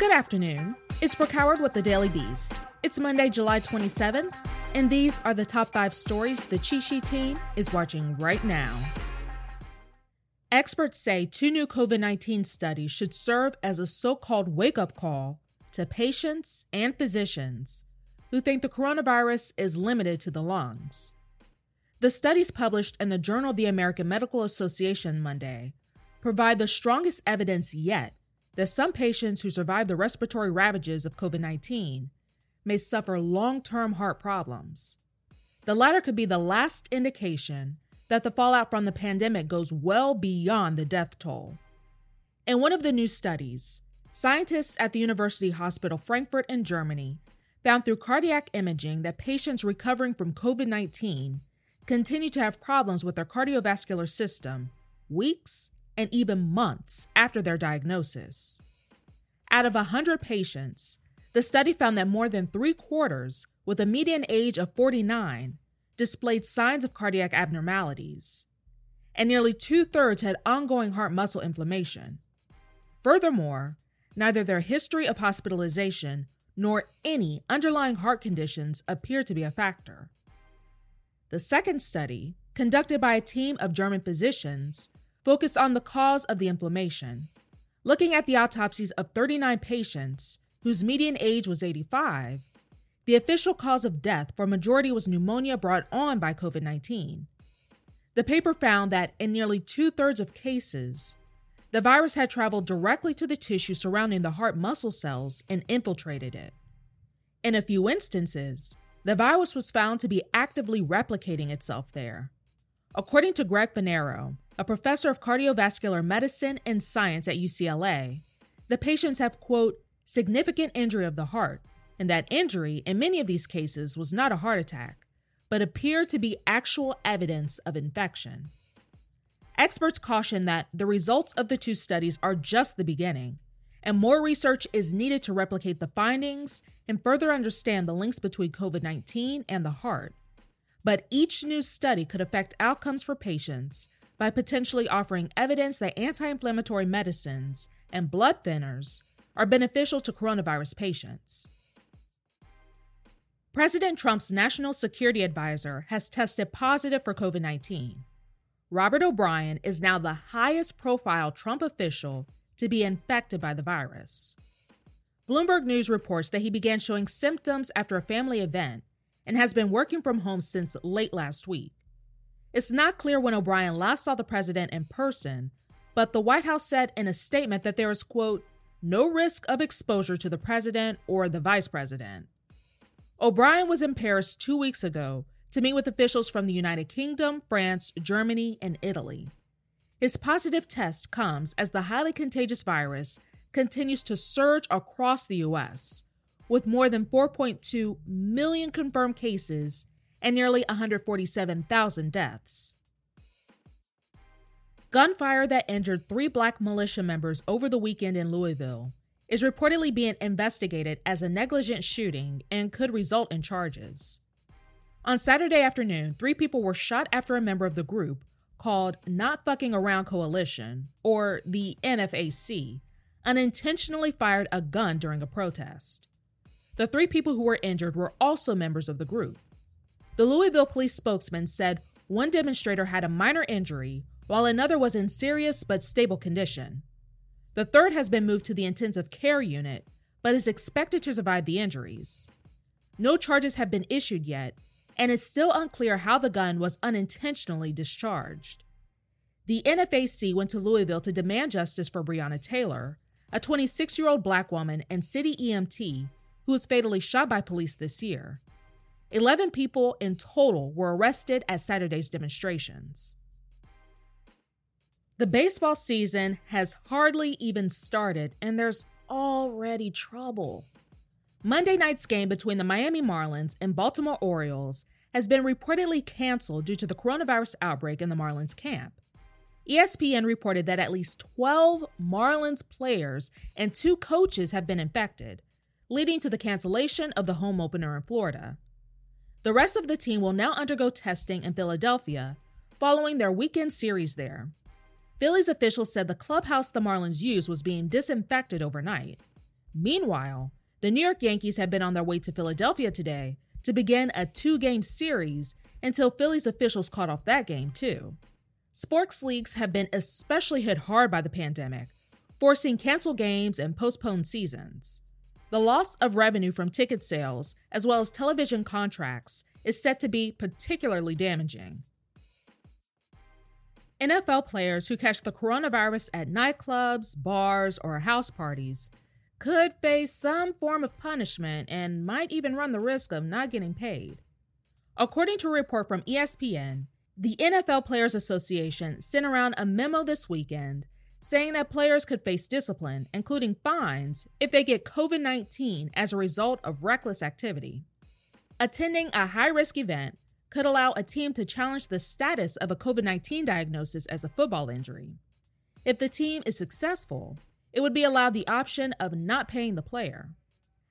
Good afternoon. It's Brooke Howard with the Daily Beast. It's Monday, July 27th, and these are the top five stories the Cheat Sheet team is watching right now. Experts say two new COVID 19 studies should serve as a so called wake up call to patients and physicians who think the coronavirus is limited to the lungs. The studies published in the Journal of the American Medical Association Monday provide the strongest evidence yet that some patients who survive the respiratory ravages of COVID 19 may suffer long term heart problems. The latter could be the last indication that the fallout from the pandemic goes well beyond the death toll. In one of the new studies, scientists at the University Hospital Frankfurt in Germany found through cardiac imaging that patients recovering from COVID 19 continue to have problems with their cardiovascular system weeks and even months after their diagnosis. Out of 100 patients, the study found that more than three quarters, with a median age of 49, displayed signs of cardiac abnormalities, and nearly two thirds had ongoing heart muscle inflammation. Furthermore, neither their history of hospitalization nor any underlying heart conditions appear to be a factor. The second study, conducted by a team of German physicians, focused on the cause of the inflammation, looking at the autopsies of 39 patients whose median age was 85 the official cause of death for a majority was pneumonia brought on by COVID 19. The paper found that in nearly two thirds of cases, the virus had traveled directly to the tissue surrounding the heart muscle cells and infiltrated it. In a few instances, the virus was found to be actively replicating itself there. According to Gregg Fonarow, a professor of cardiovascular medicine and science at UCLA, the patients have, quote, significant injury of the heart, and that injury, in many of these cases, was not a heart attack, but appeared to be actual evidence of infection. Experts caution that the results of the two studies are just the beginning, and more research is needed to replicate the findings and further understand the links between COVID 19 and the heart. But each new study could affect outcomes for patients by potentially offering evidence that anti inflammatory medicines and blood thinners are beneficial to coronavirus patients. President Trump's national security advisor has tested positive for COVID 19. Robert O'Brien is now the highest profile Trump official to be infected by the virus. Bloomberg News reports that he began showing symptoms after a family event and has been working from home since late last week. It's not clear when O'Brien last saw the president in person, but the White House said in a statement that there is, quote, no risk of exposure to the president or the vice president. O'Brien was in Paris two weeks ago to meet with officials from the United Kingdom, France, Germany, and Italy. His positive test comes as the highly contagious virus continues to surge across the U.S., with more than 4.2 million confirmed cases and nearly 147,000 deaths. Gunfire that injured three black militia members over the weekend in Louisville is reportedly being investigated as a negligent shooting and could result in charges. On Saturday afternoon, three people were shot after a member of the group called Not Fucking Around Coalition, or the NFAC, unintentionally fired a gun during a protest. The three people who were injured were also members of the group. The Louisville police spokesman said one demonstrator had a minor injury, while another was in serious but stable condition. The third has been moved to the intensive care unit, but is expected to survive the injuries. No charges have been issued yet, and it's still unclear how the gun was unintentionally discharged. The NFAC went to Louisville to demand justice for Breonna Taylor, a 26 year old black woman and city EMT who was fatally shot by police this year. 11 people in total were arrested at Saturday's demonstrations. The baseball season has hardly even started, and there's already trouble. Monday night's game between the Miami Marlins and Baltimore Orioles has been reportedly canceled due to the coronavirus outbreak in the Marlins camp. ESPN reported that at least 12 Marlins players and two coaches have been infected, leading to the cancellation of the home opener in Florida. The rest of the team will now undergo testing in Philadelphia following their weekend series there. Phillies officials said the clubhouse the Marlins used was being disinfected overnight. Meanwhile, the New York Yankees have been on their way to Philadelphia today to begin a two game series until Phillies officials caught off that game, too. Sports leagues have been especially hit hard by the pandemic, forcing canceled games and postponed seasons. The loss of revenue from ticket sales, as well as television contracts, is set to be particularly damaging. NFL players who catch the coronavirus at nightclubs, bars, or house parties could face some form of punishment and might even run the risk of not getting paid. According to a report from ESPN, the NFL Players Association sent around a memo this weekend saying that players could face discipline, including fines, if they get COVID 19 as a result of reckless activity. Attending a high risk event could allow a team to challenge the status of a COVID 19 diagnosis as a football injury. If the team is successful, it would be allowed the option of not paying the player.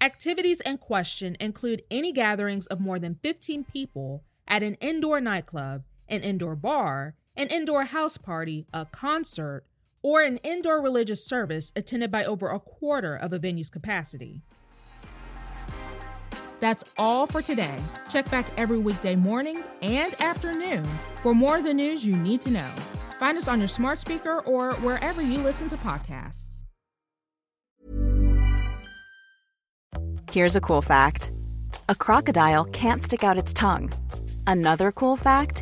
Activities in question include any gatherings of more than 15 people at an indoor nightclub, an indoor bar, an indoor house party, a concert, or an indoor religious service attended by over a quarter of a venue's capacity. That's all for today. Check back every weekday morning and afternoon for more of the news you need to know. Find us on your smart speaker or wherever you listen to podcasts. Here's a cool fact a crocodile can't stick out its tongue. Another cool fact